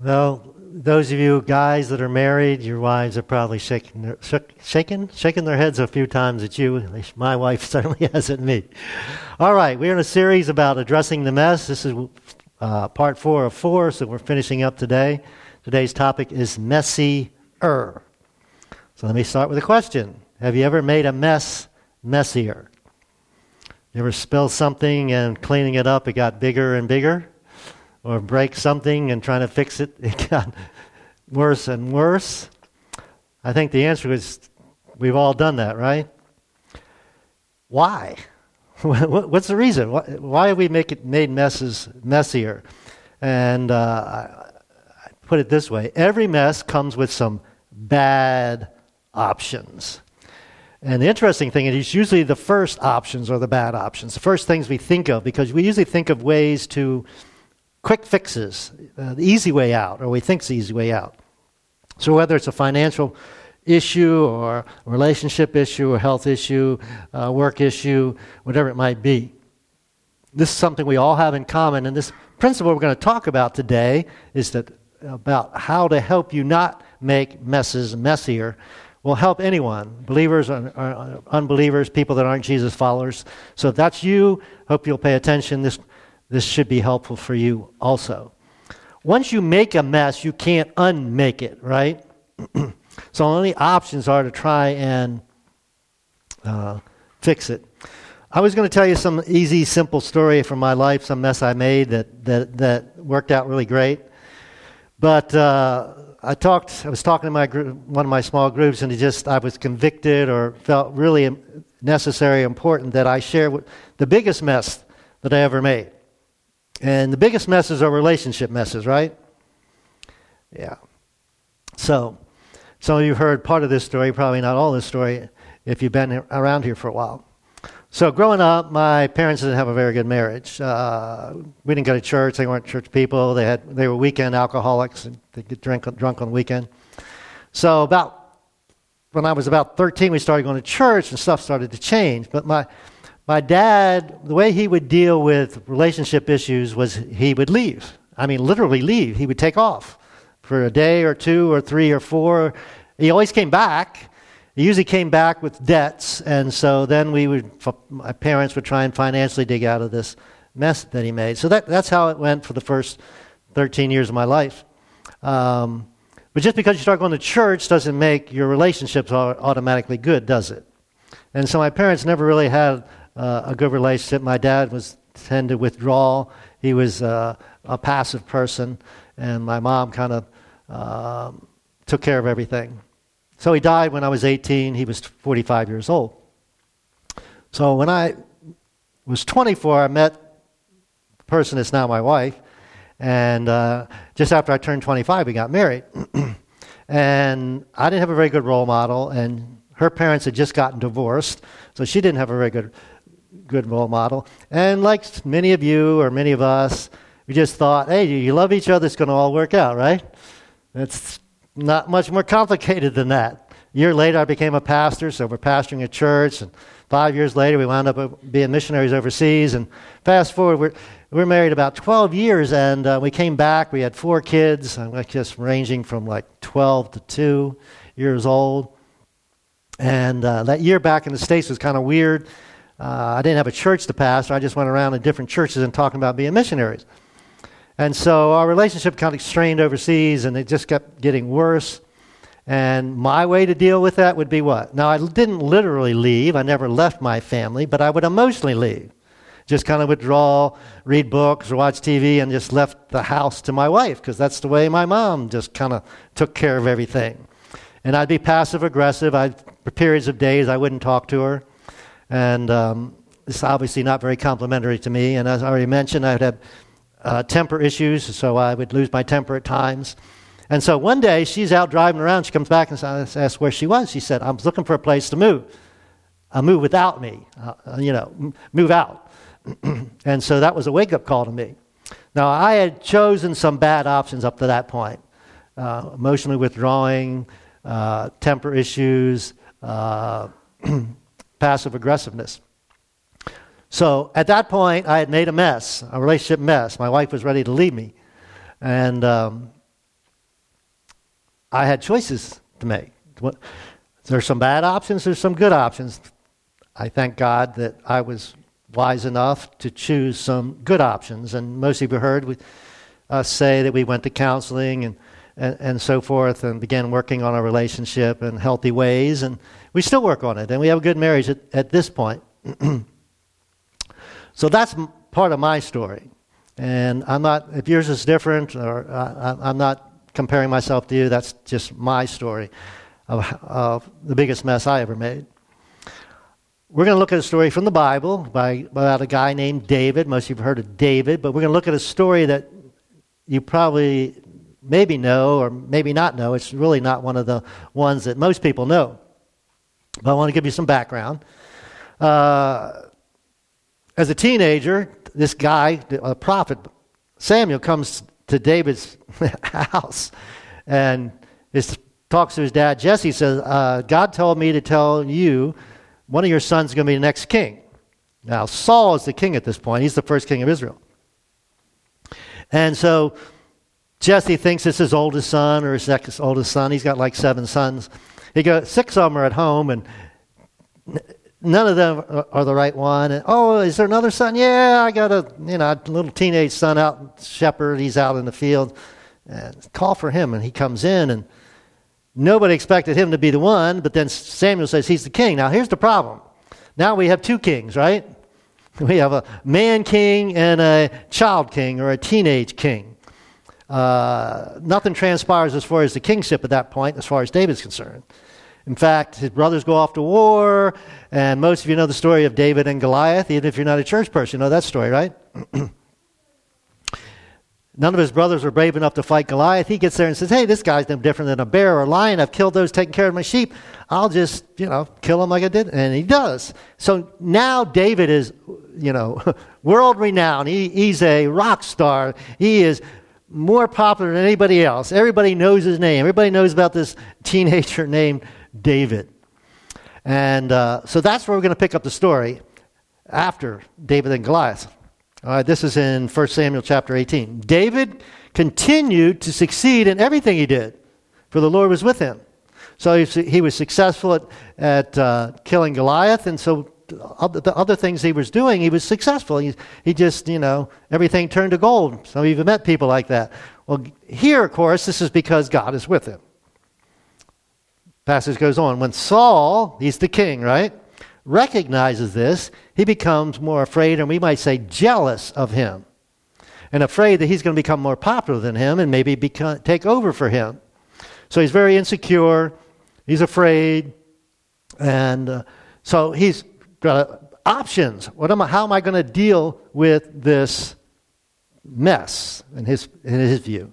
Well, those of you guys that are married, your wives are probably shaking their, shaking, shaking their heads a few times at you. At least my wife certainly has at me. All right, we're in a series about addressing the mess. This is uh, part four of four, so we're finishing up today. Today's topic is messy er. So let me start with a question Have you ever made a mess messier? You ever spill something and cleaning it up, it got bigger and bigger? Or break something and trying to fix it, it got worse and worse? I think the answer is we've all done that, right? Why? What's the reason? Why have we make it made messes messier? And uh, I put it this way every mess comes with some bad options. And the interesting thing is, usually the first options are the bad options, the first things we think of, because we usually think of ways to quick fixes, uh, the easy way out, or we think it's the easy way out. So whether it's a financial issue or relationship issue, a health issue, a work issue, whatever it might be, this is something we all have in common. And this principle we're going to talk about today is that about how to help you not make messes messier will help anyone, believers or, or unbelievers, people that aren't Jesus followers. So if that's you, hope you'll pay attention. This this should be helpful for you also. Once you make a mess, you can't unmake it, right? so the only options are to try and uh, fix it. I was going to tell you some easy, simple story from my life, some mess I made that, that, that worked out really great. But uh, I talked. I was talking to my group, one of my small groups, and it just I was convicted or felt really necessary, important that I share the biggest mess that I ever made. And the biggest messes are relationship messes, right? Yeah. So, some of you heard part of this story, probably not all this story, if you've been around here for a while. So, growing up, my parents didn't have a very good marriage. Uh, we didn't go to church; they weren't church people. They had they were weekend alcoholics. And they get drink, drunk on the weekend. So, about when I was about 13, we started going to church, and stuff started to change. But my my dad, the way he would deal with relationship issues was he would leave. I mean, literally leave. He would take off for a day or two or three or four. He always came back. He usually came back with debts, and so then we would, my parents would try and financially dig out of this mess that he made. So that, that's how it went for the first 13 years of my life. Um, but just because you start going to church doesn't make your relationships automatically good, does it? And so my parents never really had uh, a good relationship. My dad was tend to withdraw. He was uh, a passive person, and my mom kind of um, took care of everything. So he died when I was 18. He was 45 years old. So when I was 24, I met the person that's now my wife. And uh, just after I turned 25, we got married. and I didn't have a very good role model, and her parents had just gotten divorced, so she didn't have a very good good role model. And like many of you or many of us, we just thought, hey, you love each other, it's going to all work out, right? It's not much more complicated than that. A year later, I became a pastor, so we're pastoring a church. And five years later, we wound up being missionaries overseas. And fast forward, we're, we're married about 12 years, and uh, we came back. We had four kids, I guess ranging from like 12 to 2 years old. And uh, that year back in the States was kind of weird uh, I didn't have a church to pastor. I just went around in different churches and talking about being missionaries. And so our relationship kind of strained overseas, and it just kept getting worse. And my way to deal with that would be what? Now, I didn't literally leave. I never left my family, but I would emotionally leave. Just kind of withdraw, read books, or watch TV, and just left the house to my wife, because that's the way my mom just kind of took care of everything. And I'd be passive aggressive. I'd, for periods of days, I wouldn't talk to her. And um, it's obviously not very complimentary to me. And as I already mentioned, I would have uh, temper issues, so I would lose my temper at times. And so one day she's out driving around. She comes back and asks where she was. She said, I was looking for a place to move. i move without me, uh, you know, move out. and so that was a wake up call to me. Now, I had chosen some bad options up to that point uh, emotionally withdrawing, uh, temper issues, uh, passive aggressiveness. So at that point, I had made a mess, a relationship mess. My wife was ready to leave me. And um, I had choices to make. There's some bad options, there's some good options. I thank God that I was wise enough to choose some good options. And most of you heard us uh, say that we went to counseling and, and, and so forth and began working on our relationship in healthy ways. And we still work on it. And we have a good marriage at, at this point. so that's part of my story. And I'm not, if yours is different, or uh, I'm not comparing myself to you, that's just my story of, of the biggest mess I ever made. We're going to look at a story from the Bible by, about a guy named David. Most of you have heard of David, but we're going to look at a story that you probably maybe know or maybe not know. It's really not one of the ones that most people know. But I want to give you some background. Uh, as a teenager, this guy, a prophet, Samuel, comes to David's house and is, talks to his dad, Jesse, says, uh, God told me to tell you one of your sons is going to be the next king. Now, Saul is the king at this point. He's the first king of Israel. And so Jesse thinks it's his oldest son or his next oldest son. He's got like seven sons. He goes, six of them are at home, and none of them are the right one. And, oh, is there another son? Yeah, I got a you know a little teenage son out shepherd. He's out in the field. And call for him, and he comes in, and Nobody expected him to be the one, but then Samuel says he's the king. Now, here's the problem. Now we have two kings, right? We have a man king and a child king or a teenage king. Uh, nothing transpires as far as the kingship at that point, as far as David's concerned. In fact, his brothers go off to war, and most of you know the story of David and Goliath. Even if you're not a church person, you know that story, right? None of his brothers were brave enough to fight Goliath. He gets there and says, Hey, this guy's no different than a bear or a lion. I've killed those taking care of my sheep. I'll just, you know, kill him like I did. And he does. So now David is, you know, world renowned. He, he's a rock star. He is more popular than anybody else. Everybody knows his name. Everybody knows about this teenager named David. And uh, so that's where we're going to pick up the story after David and Goliath. All right, this is in 1 Samuel chapter 18. David continued to succeed in everything he did, for the Lord was with him. So he was successful at, at uh, killing Goliath, and so the other things he was doing, he was successful. He, he just, you know, everything turned to gold. Some of you have met people like that. Well, here, of course, this is because God is with him. Passage goes on. When Saul, he's the king, right? recognizes this, he becomes more afraid, and we might say jealous of him, and afraid that he's going to become more popular than him and maybe become, take over for him. So he's very insecure, he's afraid, and uh, so he's got options. What am I, how am I going to deal with this mess in his, in his view?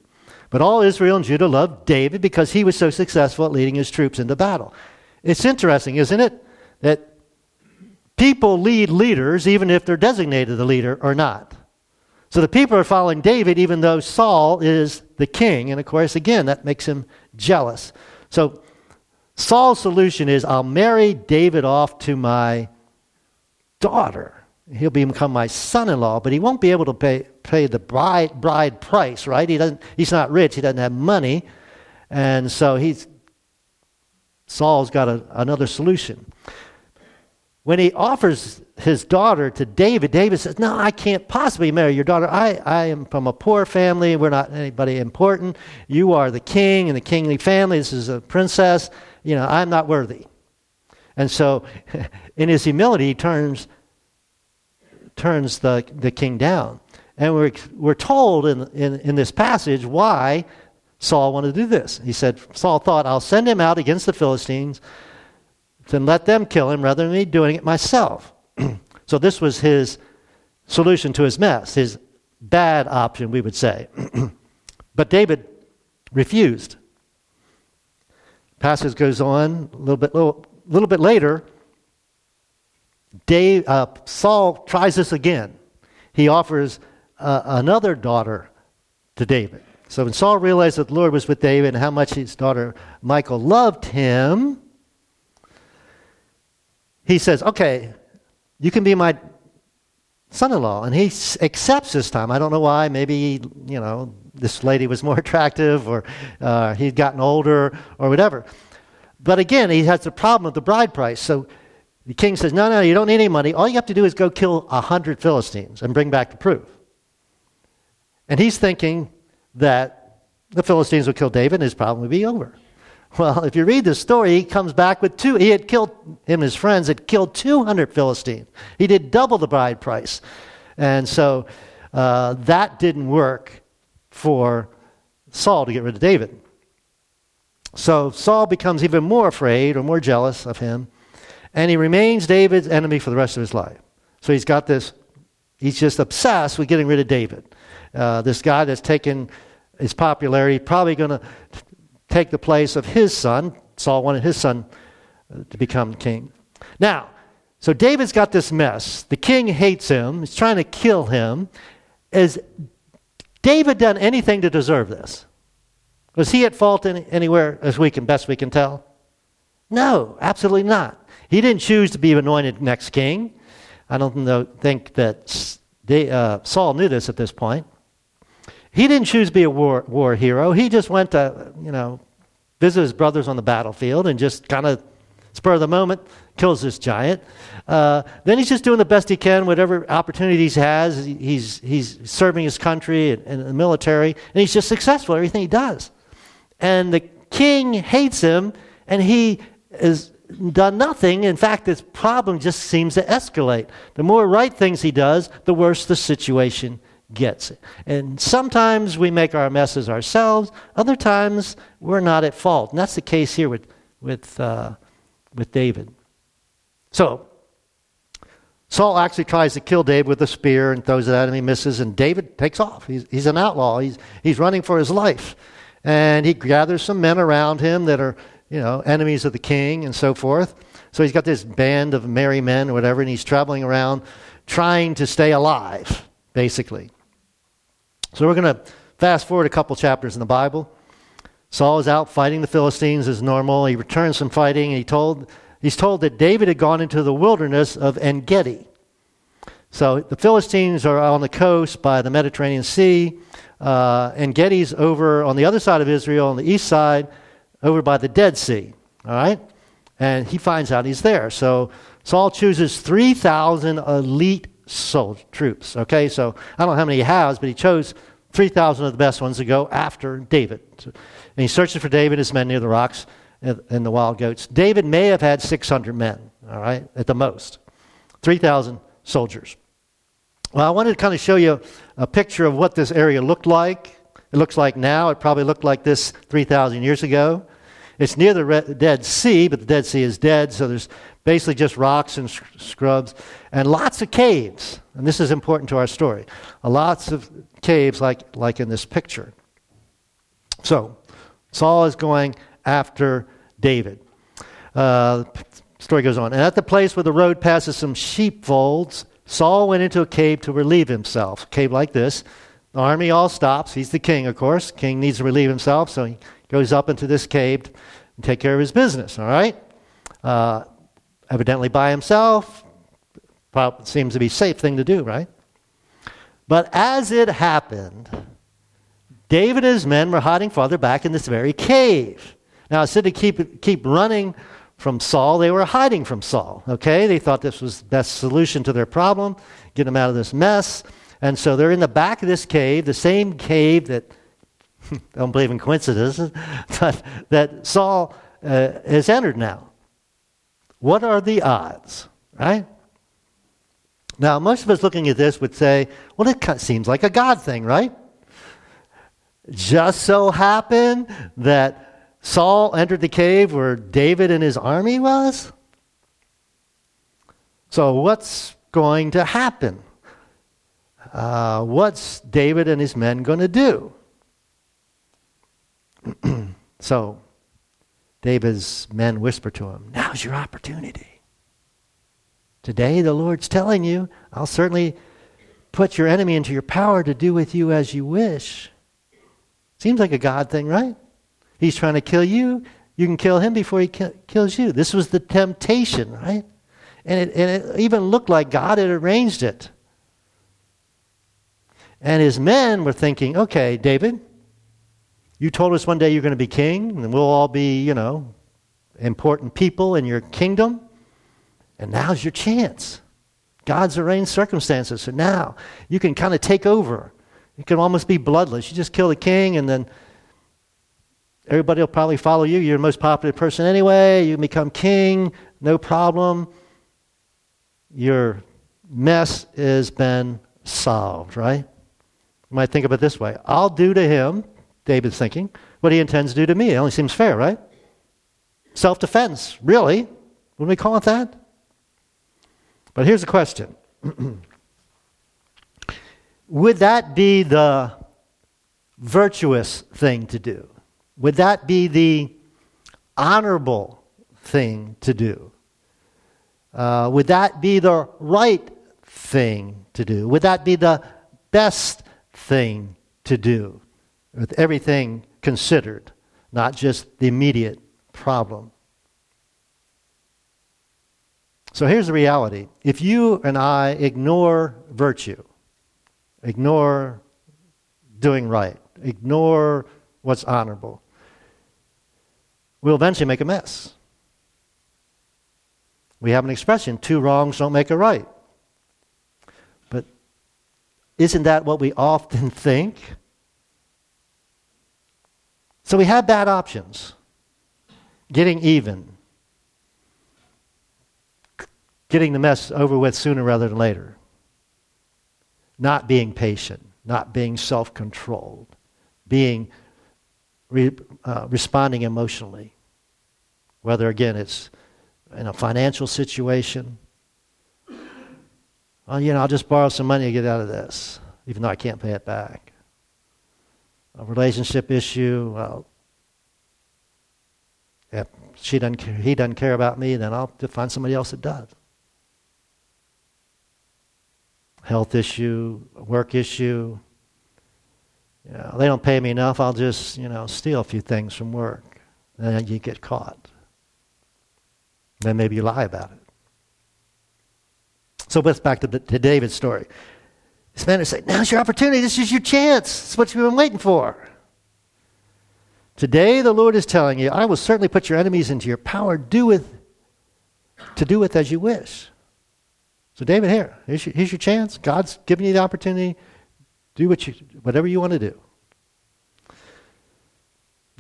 But all Israel and Judah loved David because he was so successful at leading his troops into battle. It's interesting, isn't it? That People lead leaders even if they're designated the leader or not. So the people are following David even though Saul is the king. And of course, again, that makes him jealous. So Saul's solution is I'll marry David off to my daughter. He'll become my son in law, but he won't be able to pay, pay the bride, bride price, right? He doesn't, he's not rich, he doesn't have money. And so he's, Saul's got a, another solution. When he offers his daughter to David, David says, No, I can't possibly marry your daughter. I, I am from a poor family. We're not anybody important. You are the king and the kingly family. This is a princess. You know, I'm not worthy. And so, in his humility, he turns, turns the, the king down. And we're, we're told in, in, in this passage why Saul wanted to do this. He said, Saul thought, I'll send him out against the Philistines then let them kill him rather than me doing it myself. so this was his solution to his mess, his bad option, we would say. but David refused. Passage goes on a little bit, little, little bit later. Dave, uh, Saul tries this again. He offers uh, another daughter to David. So when Saul realized that the Lord was with David and how much his daughter Michal loved him, he says, Okay, you can be my son in law. And he accepts this time. I don't know why. Maybe, you know, this lady was more attractive, or uh, he'd gotten older, or whatever. But again, he has the problem of the bride price. So the king says, No, no, you don't need any money. All you have to do is go kill a hundred Philistines and bring back the proof. And he's thinking that the Philistines will kill David and his problem will be over. Well, if you read the story, he comes back with two. He had killed, him and his friends had killed 200 Philistines. He did double the bride price. And so uh, that didn't work for Saul to get rid of David. So Saul becomes even more afraid or more jealous of him, and he remains David's enemy for the rest of his life. So he's got this, he's just obsessed with getting rid of David. Uh, this guy that's taken his popularity, probably going to take the place of his son. Saul wanted his son uh, to become king. Now, so David's got this mess. The king hates him, he's trying to kill him. Has David done anything to deserve this? Was he at fault any, anywhere as we can best we can tell? No, absolutely not. He didn't choose to be anointed next king. I don't think that they, uh, Saul knew this at this point. He didn't choose to be a war, war hero. He just went to, you know, visit his brothers on the battlefield and just kind of spur of the moment kills this giant. Uh, then he's just doing the best he can, whatever opportunities he has. He's, he's serving his country and, and the military, and he's just successful at everything he does. And the king hates him, and he has done nothing. In fact, this problem just seems to escalate. The more right things he does, the worse the situation gets. And sometimes we make our messes ourselves, other times we're not at fault. And that's the case here with, with, uh, with David. So, Saul actually tries to kill David with a spear and throws it at him. He misses, and David takes off. He's, he's an outlaw. He's, he's running for his life. And he gathers some men around him that are, you know, enemies of the king and so forth. So he's got this band of merry men or whatever, and he's traveling around trying to stay alive, basically. So we're going to fast forward a couple chapters in the Bible. Saul is out fighting the Philistines as normal. He returns from fighting, and he told, he's told that David had gone into the wilderness of En Gedi. So the Philistines are on the coast by the Mediterranean Sea. Uh, En Gedi's over on the other side of Israel, on the east side, over by the Dead Sea. All right? And he finds out he's there. So Saul chooses 3,000 elite sold troops. Okay, so I don't know how many he has, but he chose 3,000 of the best ones to go after David. And he searches for David, his men near the rocks and the wild goats. David may have had 600 men, all right, at the most. 3,000 soldiers. Well, I wanted to kind of show you a picture of what this area looked like. It looks like now. It probably looked like this 3,000 years ago. It's near the Dead Sea, but the Dead Sea is dead, so there's basically just rocks and scrubs and lots of caves. And this is important to our story. Lots of caves, like, like in this picture. So, Saul is going after David. Uh, story goes on. And at the place where the road passes some sheepfolds, Saul went into a cave to relieve himself. A cave like this. The army all stops. He's the king, of course. King needs to relieve himself, so he goes up into this cave and take care of his business. All right. Uh, evidently by himself. Probably seems to be safe thing to do, right? But as it happened, David and his men were hiding farther back in this very cave. Now, instead of keep, keep running from Saul, they were hiding from Saul. Okay? They thought this was the best solution to their problem, get them out of this mess. And so they're in the back of this cave, the same cave that, I don't believe in coincidences, but that Saul uh, has entered now. What are the odds, right? Now, most of us looking at this would say, well, it seems like a God thing, right? Just so happened that Saul entered the cave where David and his army was? So, what's going to happen? Uh, what's David and his men going to do? so, David's men whisper to him, Now's your opportunity. Today, the Lord's telling you, I'll certainly put your enemy into your power to do with you as you wish. Seems like a God thing, right? He's trying to kill you. You can kill him before he ki- kills you. This was the temptation, right? And it, and it even looked like God had arranged it. And his men were thinking, okay, David, you told us one day you're going to be king, and we'll all be, you know, important people in your kingdom. And now's your chance. God's arranged circumstances. So now you can kind of take over. You can almost be bloodless. You just kill the king, and then everybody will probably follow you. You're the most popular person anyway. You become king, no problem. Your mess has been solved, right? You might think of it this way I'll do to him, David's thinking, what he intends to do to me. It only seems fair, right? Self defense, really? Would we call it that? But here's the question Would that be the virtuous thing to do? Would that be the honorable thing to do? Uh, would that be the right thing to do? Would that be the best thing to do? With everything considered, not just the immediate problem. So here's the reality if you and I ignore virtue, ignore doing right, ignore what's honorable, we'll eventually make a mess. We have an expression two wrongs don't make a right. Isn't that what we often think? So we have bad options. Getting even, getting the mess over with sooner rather than later, not being patient, not being self controlled, being re, uh, responding emotionally. Whether again it's in a financial situation, well, you know, I'll just borrow some money to get out of this, even though I can't pay it back. A relationship issue, well, if she doesn't care, he doesn't care about me, then I'll find somebody else that does. Health issue, work issue. You know, they don't pay me enough. I'll just, you know, steal a few things from work. Then you get caught. Then maybe you lie about it. So let's back to, to David's story. This man is saying, now's your opportunity. This is your chance. It's what you've been waiting for. Today the Lord is telling you, I will certainly put your enemies into your power. Do with, to do with as you wish. So David, here, here's your, here's your chance. God's giving you the opportunity. Do what you, whatever you want to do.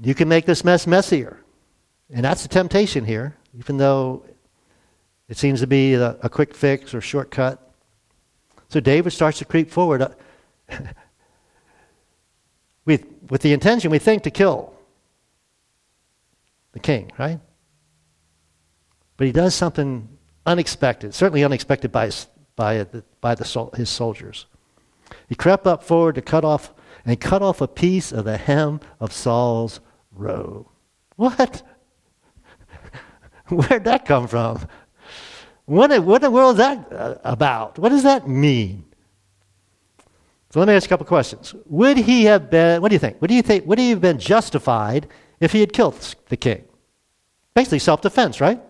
You can make this mess messier. And that's the temptation here, even though it seems to be a, a quick fix or shortcut. So David starts to creep forward. Uh, with, with the intention, we think, to kill the king, right? But he does something unexpected, certainly unexpected by his, by, the, by the, his soldiers. He crept up forward to cut off, and cut off a piece of the hem of Saul's robe. What? Where'd that come from? What, what in the world is that uh, about? What does that mean? So let me ask a couple questions. Would he have been, what do you think? Would, you think, would he have been justified if he had killed the king. Basically, self defense, right?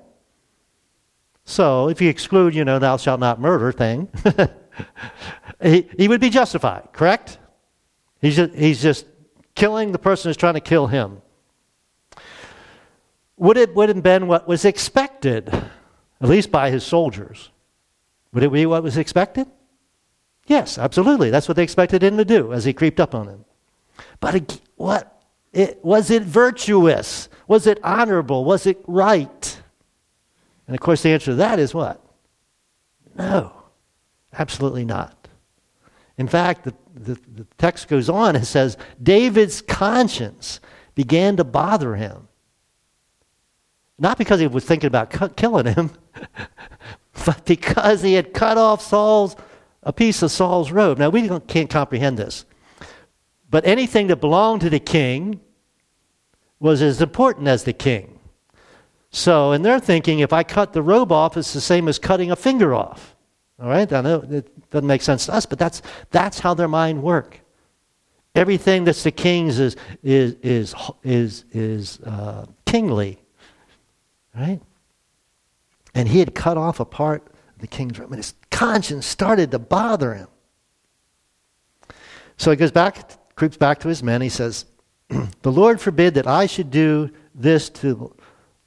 So if you exclude, you know, thou shalt not murder thing, he, he would be justified, correct? He's just, he's just killing the person who's trying to kill him. Would it would have been what was expected, at least by his soldiers? Would it be what was expected? Yes, absolutely. That's what they expected him to do as he creeped up on him. But what it, was it virtuous? Was it honorable? Was it right? And of course, the answer to that is what? No, absolutely not. In fact, the, the, the text goes on and says David's conscience began to bother him. Not because he was thinking about killing him, but because he had cut off Saul's a piece of Saul's robe. Now we can't comprehend this. But anything that belonged to the king was as important as the king. So, in their thinking, if I cut the robe off, it's the same as cutting a finger off. All right? I know it doesn't make sense to us, but that's, that's how their mind work. Everything that's the king's is, is, is, is, is uh, kingly. Right? And he had cut off a part of the king's robe, and his conscience started to bother him. So he goes back, creeps back to his men. He says, The Lord forbid that I should do this to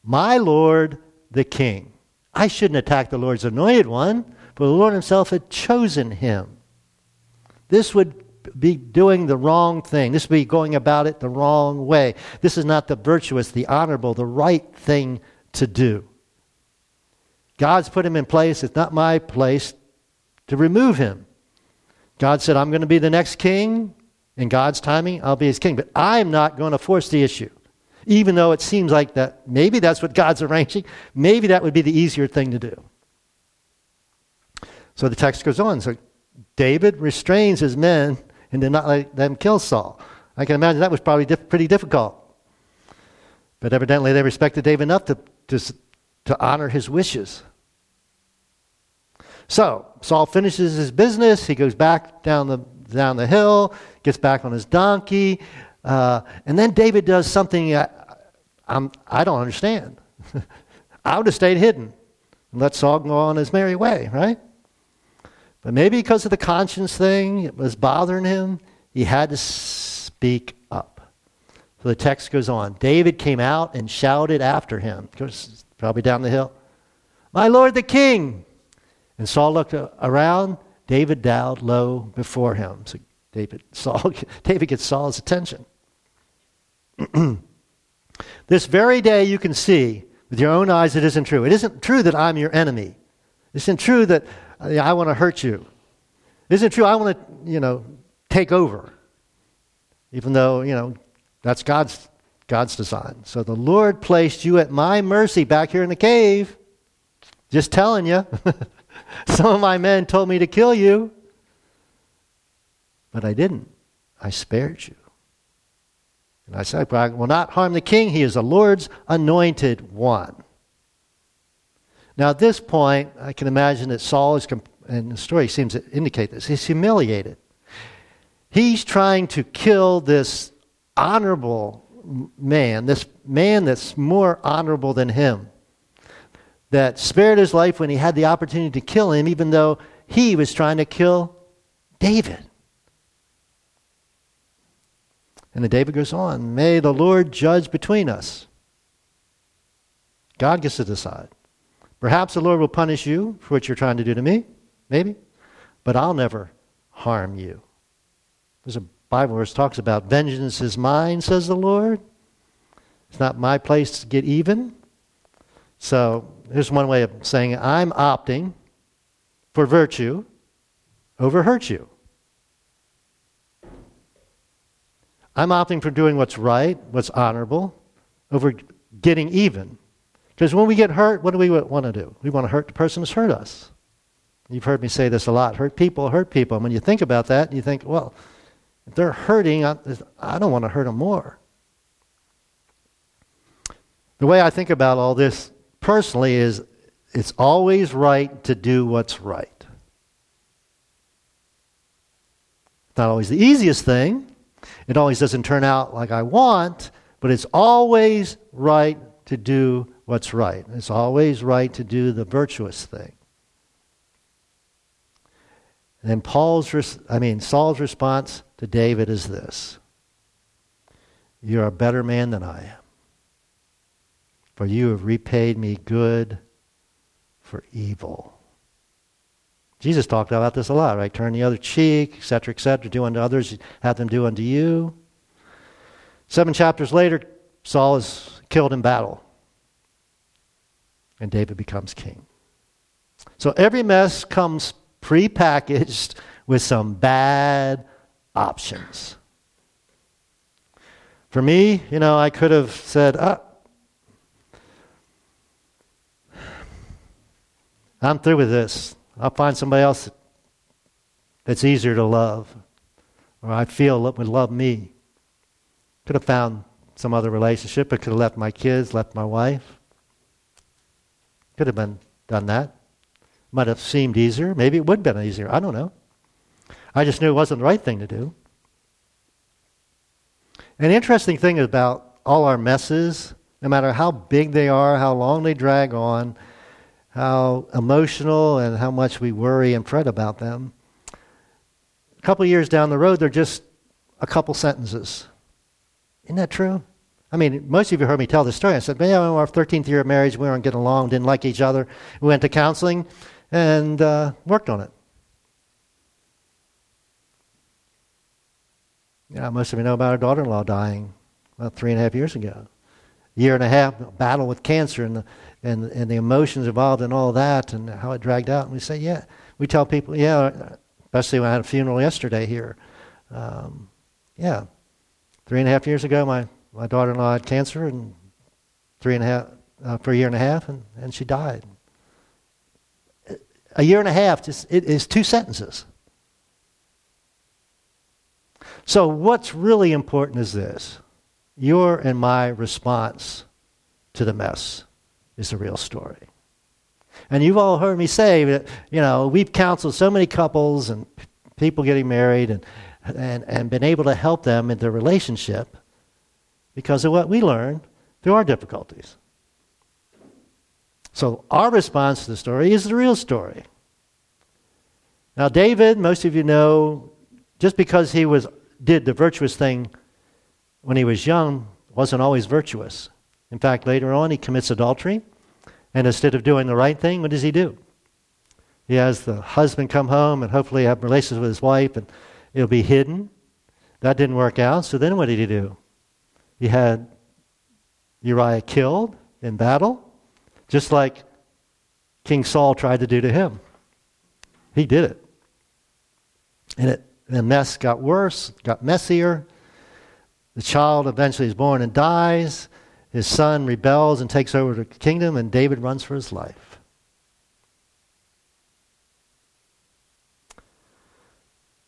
my Lord the king. I shouldn't attack the Lord's anointed one, but the Lord himself had chosen him. This would be doing the wrong thing. This would be going about it the wrong way. This is not the virtuous, the honorable, the right thing to do. God's put him in place. It's not my place to remove him. God said, I'm going to be the next king. In God's timing, I'll be his king. But I'm not going to force the issue. Even though it seems like that maybe that's what God's arranging, maybe that would be the easier thing to do. So the text goes on. So David restrains his men and did not let them kill Saul. I can imagine that was probably diff- pretty difficult. But evidently they respected David enough to, to, to honor his wishes. So Saul finishes his business. He goes back down the, down the hill, gets back on his donkey. Uh, and then David does something I, I'm, I do not understand. I would have stayed hidden and let Saul go on his merry way, right? But maybe because of the conscience thing, it was bothering him, he had to speak. So the text goes on. David came out and shouted after him, goes probably down the hill, My Lord the King! And Saul looked around. David bowed low before him. So David, Saul, David gets Saul's attention. this very day, you can see with your own eyes it isn't true. It isn't true that I'm your enemy. It isn't true that I want to hurt you. It isn't true I want to, you know, take over. Even though, you know, that's God's God's design. So the Lord placed you at my mercy back here in the cave. Just telling you. Some of my men told me to kill you, but I didn't. I spared you. And I said, I will not harm the king. He is the Lord's anointed one. Now, at this point, I can imagine that Saul is, and the story seems to indicate this, he's humiliated. He's trying to kill this honorable man, this man that's more honorable than him that spared his life when he had the opportunity to kill him, even though he was trying to kill David. And then David goes on, May the Lord judge between us. God gets to decide. Perhaps the Lord will punish you for what you're trying to do to me, maybe, but I'll never harm you. There's a Bible verse talks about vengeance is mine, says the Lord. It's not my place to get even. So here's one way of saying it. I'm opting for virtue over hurt you. I'm opting for doing what's right, what's honorable, over getting even. Because when we get hurt, what do we want to do? We want to hurt the person who's hurt us. You've heard me say this a lot hurt people, hurt people. And when you think about that, you think, well, if they're hurting, I, I don't want to hurt them more. The way I think about all this personally is it's always right to do what's right. Not always the easiest thing. It always doesn't turn out like I want, but it's always right to do what's right. It's always right to do the virtuous thing. And then Paul's, res- I mean, Saul's response to David is this You're a better man than I am for you have repaid me good for evil. Jesus talked about this a lot, right? Turn the other cheek, etc., etc. Do unto others, have them do unto you. Seven chapters later, Saul is killed in battle, and David becomes king. So every mess comes prepackaged with some bad options. For me, you know, I could have said, ah, I'm through with this. I'll find somebody else that's easier to love, or I feel would love me. Could have found some other relationship. I could have left my kids, left my wife. Could have been done that. Might have seemed easier. Maybe it would have been easier. I don't know. I just knew it wasn't the right thing to do. An interesting thing about all our messes, no matter how big they are, how long they drag on, how emotional and how much we worry and fret about them a couple years down the road, they're just a couple sentences. Isn't that true? I mean, most of you heard me tell this story. I said, "Man, our 13th year of marriage, we weren't getting along, didn't like each other. We went to counseling and uh, worked on it." Yeah, most of you know about our daughter-in-law dying about three and a half years ago. A year and a half battle with cancer and the, and and the emotions involved in all that and how it dragged out. And we say, yeah, we tell people, yeah, especially when I had a funeral yesterday here. Um, yeah, three and a half years ago, my my daughter-in-law had cancer and three and a half uh, for a year and a half, and, and she died. A year and a half, just it is two sentences. So, what's really important is this your and my response to the mess is the real story. And you've all heard me say that, you know, we've counseled so many couples and people getting married and, and, and been able to help them in their relationship because of what we learned through our difficulties. So, our response to the story is the real story. Now, David, most of you know, just because he was, did the virtuous thing when he was young, wasn't always virtuous. In fact, later on, he commits adultery. And instead of doing the right thing, what does he do? He has the husband come home and hopefully have relations with his wife, and it'll be hidden. That didn't work out. So then what did he do? He had Uriah killed in battle, just like King Saul tried to do to him. He did it. And it, the mess got worse, got messier. The child eventually is born and dies. His son rebels and takes over the kingdom, and David runs for his life.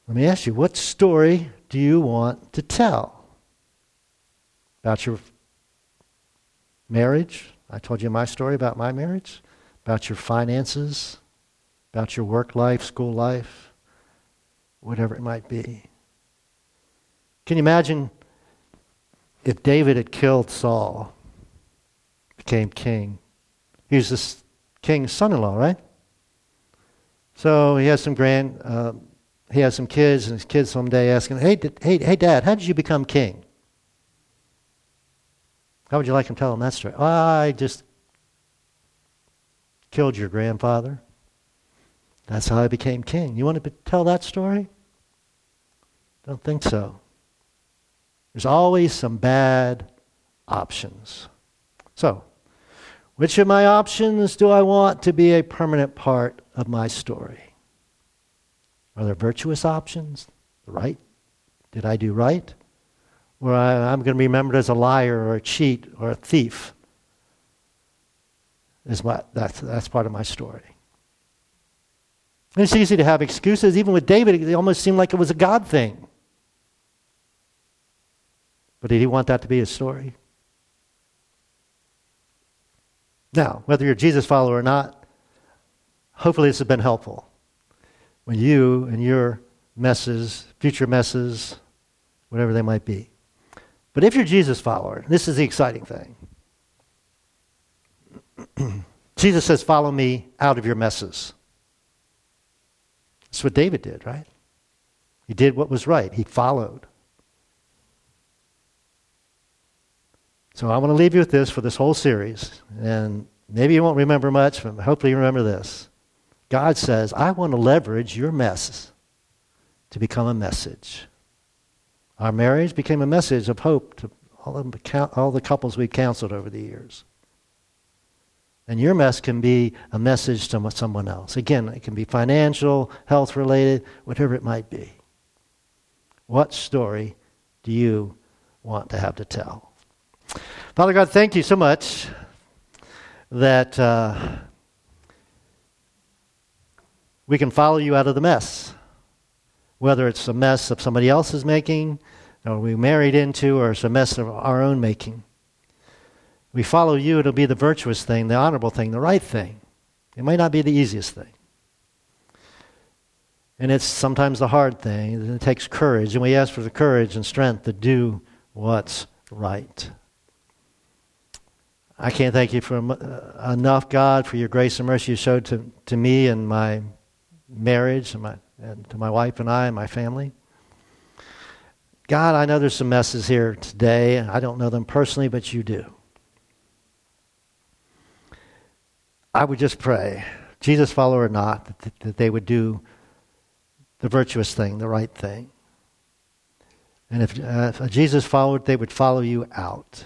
Let me ask you, what story do you want to tell? about your marriage. I told you my story about my marriage, about your finances, about your work life, school life, whatever it might be. Can you imagine if David had killed Saul, became king? He was the king's son in law, right? So he has some grand, uh, he has some kids, and his kids someday asking, hey, did, hey, hey, dad, how did you become king? How would you like him telling that story? I just killed your grandfather. That's how I became king. You want to tell that story? Don't think so. There's always some bad options. So, which of my options do I want to be a permanent part of my story? Are there virtuous options? Right? Did I do right? Where I, am going to be remembered as a liar or a cheat or a thief. Is my, that's, that's part of my story. And it's easy to have excuses. Even with David, it almost seemed like it was a God thing. But did he want that to be his story? Now, whether you're a Jesus follower or not, hopefully this has been helpful. When you and your messes, future messes, whatever they might be, but if you're Jesus follower, this is the exciting thing. Jesus says, Follow me out of your messes. That's what David did, right? He did what was right, he followed. So I want to leave you with this for this whole series. And maybe you won't remember much, but hopefully you remember this. God says, I want to leverage your messes to become a message. Our marriage became a message of hope to all the, all the couples we've counseled over the years. And your mess can be a message to someone else. Again, it can be financial, health related, whatever it might be. What story do you want to have to tell? Father God, thank you so much that uh, we can follow you out of the mess whether it's a mess of somebody else's making, or we married into, or it's a mess of our own making. We follow you, it'll be the virtuous thing, the honorable thing, the right thing. It might not be the easiest thing. And it's sometimes the hard thing. It takes courage, and we ask for the courage and strength to do what's right. I can't thank you for uh, enough, God, for your grace and mercy you showed to, to me and my marriage and, my, and to my wife and I and my family. God, I know there's some messes here today. I don't know them personally, but you do. I would just pray, Jesus follower or not, that, they would do the virtuous thing, the right thing. And if, uh, if Jesus followed, they would follow you out.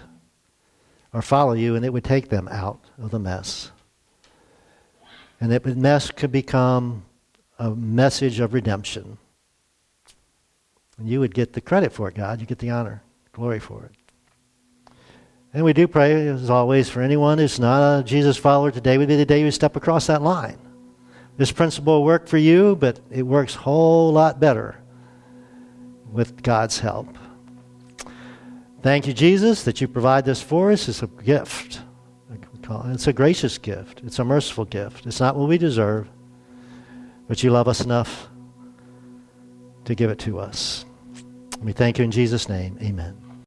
Or follow you, and it would take them out of the mess. And that mess could become a message of redemption. And you would get the credit for it, God. You get the honor, glory for it. And we do pray, as always, for anyone who's not a Jesus follower today would be the day you step across that line. This principle will work for you, but it works a whole lot better with God's help. Thank you, Jesus, that you provide this for us. It's a gift. It's a gracious gift. It's a merciful gift. It's not what we deserve, but you love us enough to give it to us. We thank you in Jesus' name. Amen.